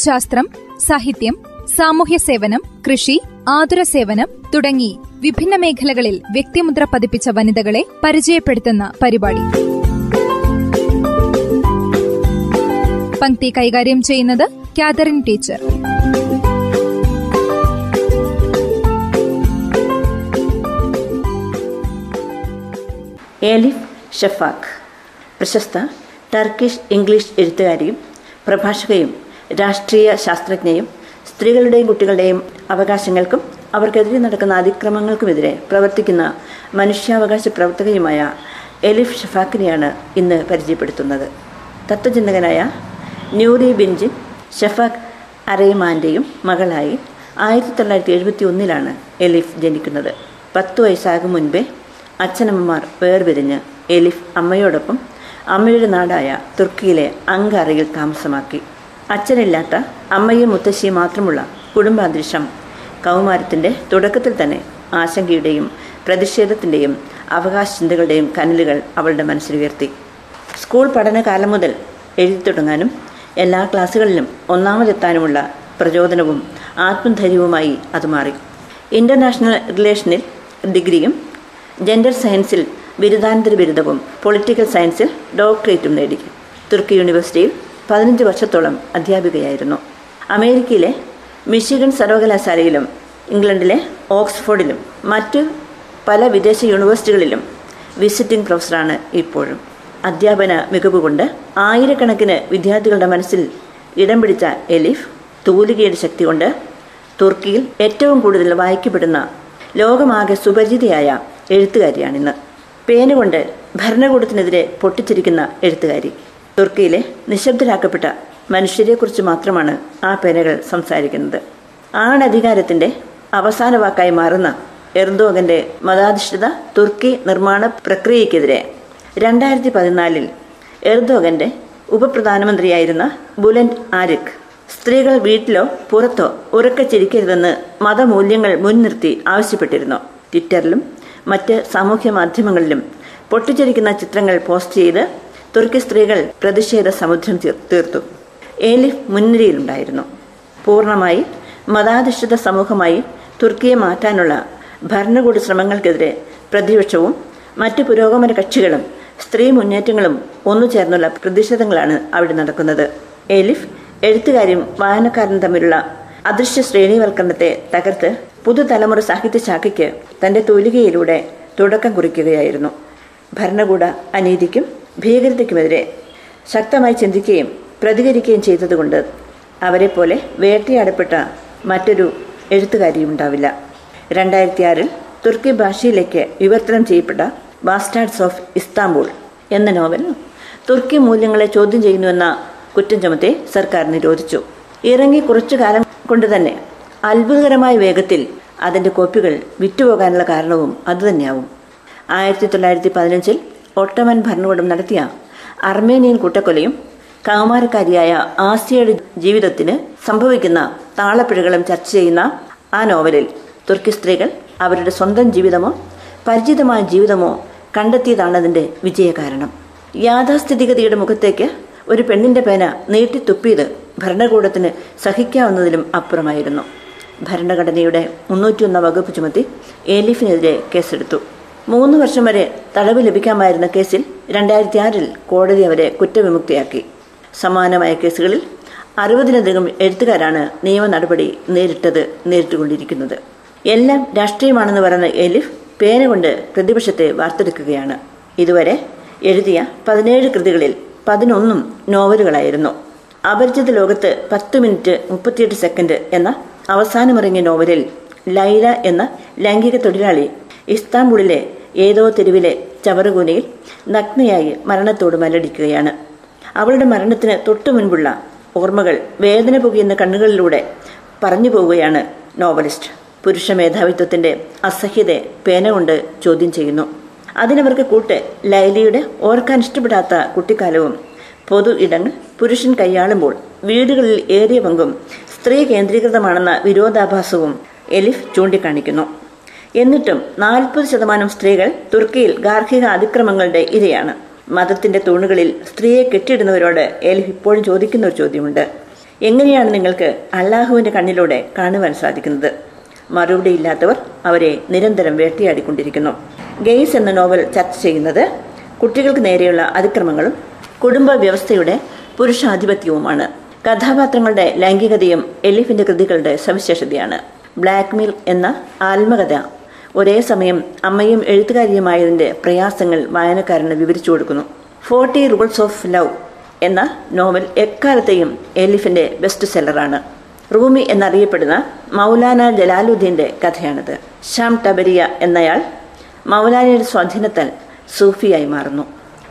ശാസ്ത്രം സാഹിത്യം സാമൂഹ്യ സേവനം കൃഷി ആതുര സേവനം തുടങ്ങി വിഭിന്ന മേഖലകളിൽ വ്യക്തിമുദ്ര പതിപ്പിച്ച വനിതകളെ പരിചയപ്പെടുത്തുന്ന പരിപാടി. പങ്ക്തി കൈകാര്യം ചെയ്യുന്നത് കാതറിൻ ടീച്ചർ. ഏലിഫ് ഷഫാഖ്. പ്രശസ്ത ടർക്കിഷ് ഇംഗ്ലീഷ് എഴുത്തുകാരിയും പ്രഭാഷകയും രാഷ്ട്രീയ ശാസ്ത്രജ്ഞയും സ്ത്രീകളുടെയും കുട്ടികളുടെയും അവകാശങ്ങൾക്കും അവർക്കെതിരെ നടക്കുന്ന അതിക്രമങ്ങൾക്കുമെതിരെ പ്രവർത്തിക്കുന്ന മനുഷ്യാവകാശ പ്രവർത്തകയുമായ എലിഫ് ഷഫാക്കിനെയാണ് ഇന്ന് പരിചയപ്പെടുത്തുന്നത്. തത്വചിന്തകനായ ന്യൂറി ബിൻജിൻ ഷഫാഖ് അറേമാന്റെയും മകളായി ആയിരത്തി തൊള്ളായിരത്തി എഴുപത്തി ഒന്നിലാണ് എലിഫ് ജനിക്കുന്നത്. പത്ത് വയസ്സാകും മുൻപേ അച്ഛനമ്മമാർ വേർപിരിഞ്ഞ് എലിഫ് അമ്മയോടൊപ്പം അമ്മയുടെ നാടായ തുർക്കിയിലെ അങ്കറയിൽ താമസമാക്കി. അച്ഛനില്ലാത്ത അമ്മയും മുത്തശ്ശിയും മാത്രമുള്ള കുടുംബാന്തരീക്ഷം കൗമാരത്തിന്റെ തുടക്കത്തിൽ തന്നെ ആശങ്കയുടെയും പ്രതിഷേധത്തിന്റെയും അവകാശ ചിന്തകളുടെയും കനലുകൾ അവളുടെ മനസ്സിലുയർത്തി സ്കൂൾ പഠനകാലം മുതൽ എഴുതി തുടങ്ങാനും എല്ലാ ക്ലാസ്സുകളിലും ഒന്നാമതെത്താനുമുള്ള പ്രചോദനവും ആത്മധൈര്യവുമായി അത് മാറി. ഇന്റർനാഷണൽ റിലേഷനിൽ ഡിഗ്രിയും ജെൻഡർ സയൻസിൽ ബിരുദാനന്തര ബിരുദവും പൊളിറ്റിക്കൽ സയൻസിൽ ഡോക്ടറേറ്റും നേടി. തുർക്കി യൂണിവേഴ്സിറ്റിയിൽ പതിനഞ്ച് വർഷത്തോളം അധ്യാപികയായിരുന്നു. അമേരിക്കയിലെ മിഷിഗൺ സർവകലാശാലയിലും ഇംഗ്ലണ്ടിലെ ഓക്സ്ഫോർഡിലും മറ്റ് പല വിദേശ യൂണിവേഴ്സിറ്റികളിലും വിസിറ്റിംഗ് പ്രൊഫസറാണ് ഇപ്പോഴും. അധ്യാപന മികവ് കൊണ്ട് ആയിരക്കണക്കിന് വിദ്യാർത്ഥികളുടെ മനസ്സിൽ ഇടം പിടിച്ച എലിഫ് തൂലികയുടെ ശക്തി കൊണ്ട് തുർക്കിയിൽ ഏറ്റവും കൂടുതൽ വായിക്കപ്പെടുന്ന ലോകമാകെ സുപരിചിതയായ എഴുത്തുകാരിയാണിന്ന്. പേനുകൊണ്ട് ഭരണകൂടത്തിനെതിരെ പൊട്ടിച്ചിരിക്കുന്ന എഴുത്തുകാരി. തുർക്കിയിലെ നിശബ്ദരാക്കപ്പെട്ട മനുഷ്യരെക്കുറിച്ച് മാത്രമാണ് ആ പേനകൾ സംസാരിക്കുന്നത്. ആണധികാരത്തിന്റെ അവസാന വാക്കായി മാറുന്ന എർദോഗന്റെ മതാധിഷ്ഠിത തുർക്കി നിർമ്മാണ പ്രക്രിയയ്ക്കെതിരെ രണ്ടായിരത്തി പതിനാലിൽ എർദോഗന്റെ ഉപപ്രധാനമന്ത്രിയായിരുന്ന ബുലൻഡ് ആരിഖ് സ്ത്രീകൾ വീട്ടിലോ പുറത്തോ ഉറക്കെ ചിരിക്കരുതെന്ന് മതമൂല്യങ്ങൾ മുൻനിർത്തി ആവശ്യപ്പെട്ടിരുന്നു. ട്വിറ്ററിലും മറ്റ് സാമൂഹ്യ മാധ്യമങ്ങളിലും പൊട്ടിച്ചിരിക്കുന്ന ചിത്രങ്ങൾ പോസ്റ്റ് ചെയ്ത് തുർക്കി സ്ത്രീകൾ പ്രതിഷേധ സമുദ്രം തീർത്തു. ഏലിഫ് മുൻനിരയിലുണ്ടായിരുന്നു. പൂർണമായി മതാധിഷ്ഠിത സമൂഹമായി തുർക്കിയെ മാറ്റാനുള്ള ഭരണകൂട ശ്രമങ്ങൾക്കെതിരെ പ്രതിപക്ഷവും മറ്റു പുരോഗമന കക്ഷികളും സ്ത്രീ മുന്നേറ്റങ്ങളും ഒന്നു ചേർന്നുള്ള പ്രതിഷേധങ്ങളാണ് അവിടെ നടക്കുന്നത്. എലിഫ് എഴുത്തുകാരും വായനക്കാരനും തമ്മിലുള്ള അദൃശ്യ ശ്രേണീവൽക്കരണത്തെ തകർത്ത് പുതുതലമുറ സാഹിത്യ ശാഖയ്ക്ക് തന്റെ തൂലികയിലൂടെ തുടക്കം കുറിക്കുകയായിരുന്നു. ഭരണകൂട അനീതിക്കും ഭീകരതയ്ക്കുമെതിരെ ശക്തമായി ചിന്തിക്കുകയും പ്രതികരിക്കുകയും ചെയ്തതുകൊണ്ട് അവരെ പോലെ വേട്ടയാടപ്പെട്ട മറ്റൊരു എഴുത്തുകാരിയും ഉണ്ടാവില്ല. രണ്ടായിരത്തി ആറിൽ തുർക്കി ഭാഷയിലേക്ക് വിവർത്തനം ചെയ്യപ്പെട്ട ബാസ്റ്റാർഡ്സ് ഓഫ് ഇസ്താംബൂൾ എന്ന നോവൽ തുർക്കി മൂല്യങ്ങളെ ചോദ്യം ചെയ്യുന്നുവെന്ന കുറ്റം ചുമത്തി സർക്കാർ നിരോധിച്ചു. ഇറങ്ങി കുറച്ചു കാലം കൊണ്ട് തന്നെ അത്ഭുതകരമായ വേഗത്തിൽ അതിന്റെ കോപ്പികൾ വിറ്റുപോകാനുള്ള കാരണവും അതുതന്നെയാവും. ആയിരത്തി തൊള്ളായിരത്തി പതിനഞ്ചിൽ ഒട്ടമൻ ഭരണകൂടം നടത്തിയ അർമേനിയൻ കൂട്ടക്കൊലയും കൗമാരക്കാരിയായ ആസിയയുടെ ജീവിതത്തിന് സംഭവിക്കുന്ന താളപ്പിഴകളും ചർച്ച ചെയ്യുന്ന ആ നോവലിൽ തുർക്കി സ്ത്രീകൾ അവരുടെ സ്വന്തം ജീവിതമോ പരിചിതമായ ജീവിതമോ കണ്ടെത്തിയതാണതിന്റെ വിജയകാരണം യാഥാസ്ഥിതികതയുടെ മുഖത്തേക്ക് ഒരു പെണ്ണിന്റെ പേന നീട്ടിത്തുപ്പിയത് ഭരണകൂടത്തിന് സഹിക്കാവുന്നതിലും അപ്പുറമായിരുന്നു. ഭരണഘടനയുടെ മുന്നൂറ്റിയൊന്നാം വകുപ്പ് ചുമത്തി എലിഫിനെതിരെ കേസെടുത്തു. മൂന്ന് വർഷം വരെ തടവ് ലഭിക്കാമായിരുന്ന കേസിൽ രണ്ടായിരത്തി ആറിൽ കോടതി അവരെ കുറ്റവിമുക്തിയാക്കി. സമാനമായ കേസുകളിൽ അറുപതിലധികം എഴുത്തുകാരാണ് നിയമ നടപടി നേരിട്ടത് നേരിട്ടുകൊണ്ടിരിക്കുന്നത്. എല്ലാം രാഷ്ട്രീയമാണെന്ന് പറയുന്ന എലിഫ് പേന കൊണ്ട് പ്രതിപക്ഷത്തെ വാർത്തെടുക്കുകയാണ്. ഇതുവരെ എഴുതിയ പതിനേഴ് കൃതികളിൽ പതിനൊന്നും നോവലുകളായിരുന്നു. അപരിചിത ലോകത്ത് പത്ത് മിനിറ്റ് മുപ്പത്തിയെട്ട് സെക്കൻഡ് എന്ന അവസാനമിറങ്ങിയ നോവലിൽ ലൈല എന്ന ലൈംഗിക തൊഴിലാളി ഇസ്താംബൂളിലെ ഏതോ തെരുവിലെ ചവറുകൂനയിൽ നഗ്നയായി മരണത്തോട് മല്ലടിക്കുകയാണ് അവളുടെ മരണത്തിന് തൊട്ടു മുൻപുള്ള ഓർമ്മകൾ വേദന പുകയുന്ന കണ്ണുകളിലൂടെ പറഞ്ഞു പോവുകയാണ് നോവലിസ്റ്റ്. പുരുഷ മേധാവിത്വത്തിന്റെ അസഹ്യത പേന കൊണ്ട് ചോദ്യം ചെയ്യുന്നു. അതിനവർക്ക് കൂട്ട് ലൈലിയുടെ ഓർക്കാൻ ഇഷ്ടപ്പെടാത്ത കുട്ടിക്കാലവും പൊതു ഇടങ്ങൾ പുരുഷൻ കൈയാളുമ്പോൾ വീടുകളിൽ ഏറിയ പങ്കും സ്ത്രീ കേന്ദ്രീകൃതമാണെന്ന വിരോധാഭാസവും എലിഫ് ചൂണ്ടിക്കാണിക്കുന്നു. എന്നിട്ടും നാൽപ്പത് ശതമാനം സ്ത്രീകൾ തുർക്കിയിൽ ഗാർഹിക അതിക്രമങ്ങളുടെ ഇരയാണ്. മതത്തിന്റെ തൂണുകളിൽ സ്ത്രീയെ കെട്ടിയിടുന്നവരോട് എലിഫ് ഇപ്പോഴും ചോദിക്കുന്ന ഒരു ചോദ്യമുണ്ട്. എങ്ങനെയാണ് നിങ്ങൾക്ക് അള്ളാഹുവിന്റെ കണ്ണിലൂടെ കാണുവാൻ സാധിക്കുന്നത്? മറുപടിയില്ലാത്തവർ അവരെ നിരന്തരം വേട്ടയാടിക്കൊണ്ടിരിക്കുന്നു. ഗെയ്സ് എന്ന നോവൽ ചർച്ച ചെയ്യുന്നത് കുട്ടികൾക്ക് നേരെയുള്ള അതിക്രമങ്ങളും കുടുംബ വ്യവസ്ഥയുടെ പുരുഷാധിപത്യവുമാണ്. കഥാപാത്രങ്ങളുടെ ലൈംഗികതയും എലിഫിന്റെ കൃതികളുടെ സവിശേഷതയാണ്. ബ്ലാക്ക് മിൽക്ക് എന്ന ആത്മകഥ ഒരേ സമയം അമ്മയും എഴുത്തുകാരിയുമായതിന്റെ പ്രയാസങ്ങൾ വായനക്കാരന് വിവരിച്ചു കൊടുക്കുന്നു. ഫോർട്ടി റൂൾസ് ഓഫ് ലവ് എന്ന നോവൽ എക്കാലത്തെയും എലിഫിന്റെ ബെസ്റ്റ് സെല്ലറാണ്. റൂമി എന്നറിയപ്പെടുന്ന മൗലാന ജലാലുദ്ദീന്റെ കഥയാണിത്. ഷാം ടബരിയ എന്നയാൾ മൗലാനയുടെ സ്വാധീനത്താൽ സൂഫിയായി മാറുന്നു.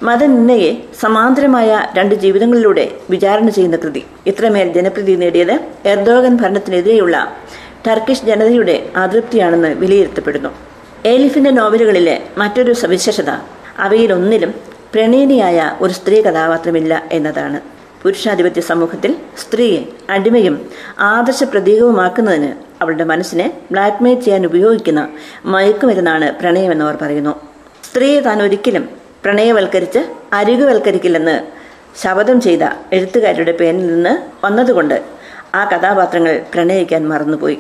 മതനിന്നയെ സമാന്തരമായ രണ്ട് ജീവിതങ്ങളിലൂടെ വിചാരണ ചെയ്യുന്ന കൃതി. ഇത്രമേൽ ജനപ്രീതി നേടിയത് എർദോഗൻ ഭരണത്തിനെതിരെയുള്ള ടർക്കിഷ് ജനതയുടെ അതൃപ്തിയാണെന്ന് വിലയിരുത്തപ്പെടുന്നു. എലിഫിന്റെ നോവലുകളിലെ മറ്റൊരു സവിശേഷത അവയിലൊന്നിലും പ്രണയിനിയായ ഒരു സ്ത്രീ കഥാപാത്രമില്ല എന്നതാണ്. പുരുഷാധിപത്യ സമൂഹത്തിൽ സ്ത്രീയെ അടിമയും ആദർശ പ്രതീകവുമാക്കുന്നതിന് അവളുടെ മനസ്സിനെ ബ്ലാക്ക്മെയിൽ ചെയ്യാൻ ഉപയോഗിക്കുന്ന മയക്കുമരുന്നാണ് പ്രണയമെന്നവർ പറയുന്നു. സ്ത്രീയെ താൻ ഒരിക്കലും പ്രണയവൽക്കരിച്ച് അരികുവൽക്കരിക്കില്ലെന്ന് ശപഥം ചെയ്ത എഴുത്തുകാരുടെ പേരിൽ നിന്ന് വന്നതുകൊണ്ട് ആ കഥാപാത്രങ്ങൾ പ്രണയിക്കാൻ മറന്നുപോയി.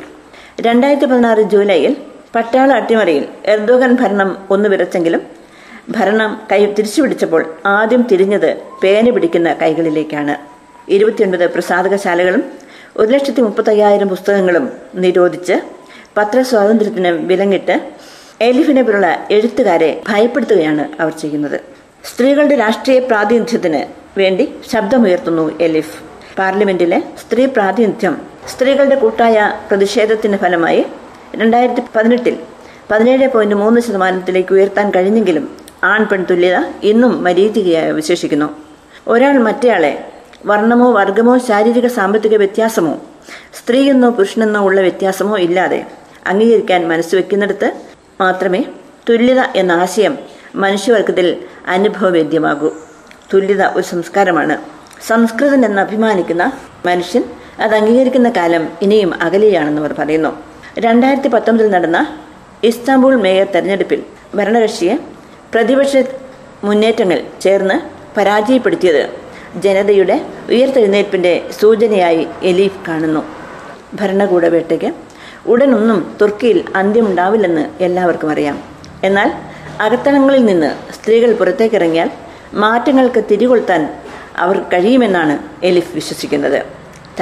രണ്ടായിരത്തി പതിനാറ് ജൂലൈയിൽ പട്ടാള അട്ടിമറിയിൽ എർദോഗൻ ഭരണം ഒന്ന് വിറച്ചെങ്കിലും ഭരണം കൈ തിരിച്ചുപിടിച്ചപ്പോൾ ആദ്യം തിരിഞ്ഞത് പേന പിടിക്കുന്ന കൈകളിലേക്കാണ്. ഇരുപത്തിയൊൻപത് പ്രസാദകശാലകളും ഒരു ലക്ഷത്തി മുപ്പത്തയ്യായിരം പുസ്തകങ്ങളും നിരോധിച്ച് പത്രസ്വാതന്ത്ര്യത്തിന് വിലങ്ങിട്ട് എലിഫിനെ പോലുള്ള എഴുത്തുകാരെ ഭയപ്പെടുത്തുകയാണ് അവർ ചെയ്യുന്നത്. സ്ത്രീകളുടെ രാഷ്ട്രീയ പ്രാതിനിധ്യത്തിന് വേണ്ടി ശബ്ദമുയർത്തുന്നു എലിഫ്. പാർലമെന്റിലെ സ്ത്രീ പ്രാതിനിധ്യം സ്ത്രീകളുടെ കൂട്ടായ പ്രതിഷേധത്തിന്റെ ഫലമായി രണ്ടായിരത്തി പതിനെട്ടിൽ പതിനേഴ് പോയിന്റ് മൂന്ന് ശതമാനത്തിലേക്ക് ഉയർത്താൻ കഴിഞ്ഞെങ്കിലും ആൺ പെൺ തുല്യത ഇന്നും മരീചികയായി വിശേഷിക്കുന്നു ഒരാൾ മറ്റേയാളെ വർണമോ വർഗമോ ശാരീരിക സാമ്പത്തിക വ്യത്യാസമോ സ്ത്രീയെന്നോ പുരുഷനെന്നോ ഉള്ള വ്യത്യാസമോ ഇല്ലാതെ അംഗീകരിക്കാൻ മനസ്സ് വെക്കുന്നിടത്ത് മാത്രമേ തുല്യത എന്ന ആശയം മനുഷ്യവർഗത്തിൽ അനുഭവവേദ്യമാകൂ. തുല്യത ഒരു സംസ്കാരമാണ്. സംസ്കൃതൻ എന്ന് അഭിമാനിക്കുന്ന മനുഷ്യൻ അത് അംഗീകരിക്കുന്ന കാലം ഇനിയും അകലെയാണെന്ന് അവർ പറയുന്നു. രണ്ടായിരത്തി പത്തൊമ്പതിൽ നടന്ന ഇസ്താംബൂൾ മേയർ തെരഞ്ഞെടുപ്പിൽ ഭരണകക്ഷിയെ പ്രതിപക്ഷ മുന്നേറ്റങ്ങൾ ചേർന്ന് പരാജയപ്പെടുത്തിയത് ജനതയുടെ ഉയർത്തെഴുന്നേൽപ്പിന്റെ സൂചനയായി എലീഫ് കാണുന്നു. ഭരണകൂട വേട്ടയ്ക്ക് ഉടനൊന്നും തുർക്കിയിൽ അന്ത്യമുണ്ടാവില്ലെന്ന് എല്ലാവർക്കും അറിയാം. എന്നാൽ അകത്തളങ്ങളിൽ നിന്ന് സ്ത്രീകൾ പുറത്തേക്കിറങ്ങിയാൽ മാറ്റങ്ങൾക്ക് തിരികൊളുത്താൻ അവർ കഴിയുമെന്നാണ് എലിഫ് വിശ്വസിക്കുന്നത്.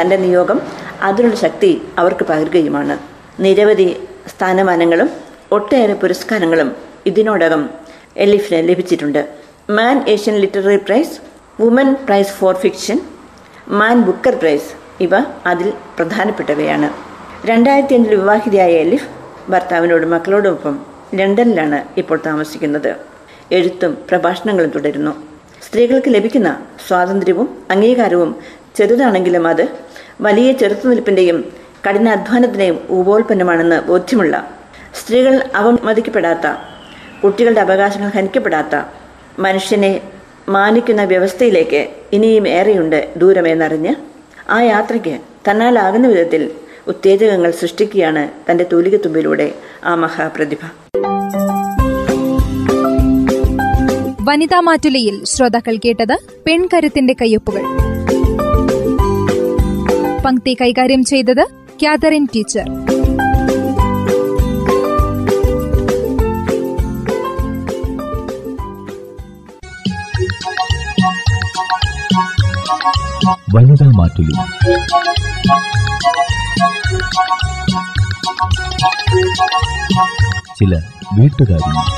തന്റെ നിയോഗം അതിനുള്ള ശക്തി അവർക്ക് പകരുകയുമാണ്. നിരവധി സ്ഥാനമാനങ്ങളും ഒട്ടേറെ പുരസ്കാരങ്ങളും ഇതിനോടകം എലിഫിന് ലഭിച്ചിട്ടുണ്ട്. Man Asian Literary Prize Woman Prize for Fiction Man Booker Prize ഇവ അതിൽ പ്രധാനപ്പെട്ടവയാണ്. രണ്ടായിരത്തി അഞ്ചിൽ വിവാഹിതയായ എലിഫ് ഭർത്താവിനോടും മക്കളോടൊപ്പം ലണ്ടനിലാണ് ഇപ്പോൾ താമസിക്കുന്നത്. എഴുത്തും പ്രഭാഷണങ്ങളും തുടരുന്നു. സ്ത്രീകൾക്ക് ലഭിക്കുന്ന സ്വാതന്ത്ര്യവും അംഗീകാരവും ചെറുതാണെങ്കിലും അത് വലിയ ചെറുത്തുനിൽപ്പിന്റെയും കഠിനാധ്വാനത്തിന്റെയും ഉപോൽപ്പന്നമാണെന്ന് ബോധ്യമുള്ള സ്ത്രീകൾ അവമതിക്കപ്പെടാത്ത കുട്ടികളുടെ അവകാശങ്ങൾ ഹനിക്കപ്പെടാത്ത മനുഷ്യനെ മാനിക്കുന്ന വ്യവസ്ഥയിലേക്ക് ഇനിയും ഏറെയുണ്ട് ദൂരമെന്നറിഞ്ഞ് ആ യാത്രയ്ക്ക് തന്നാലാകുന്ന വിധത്തിൽ ഉത്തേജകങ്ങൾ സൃഷ്ടിക്കുകയാണ് തന്റെ തൂലികത്തുമ്പിലൂടെ ആ മഹാപ്രതിഭ. വനിതാ മാറ്റുലയിൽ ശ്രോതാക്കൾ കേട്ടത് പെൺകരുത്തിന്റെ കയ്യൊപ്പുകൾ. പങ്ക്തി കൈകാര്യം ചെയ്തത് കാതറിൻ ടീച്ചർ. വനിതാ മാറ്റുലി. ചില വീട്ടുകാരി.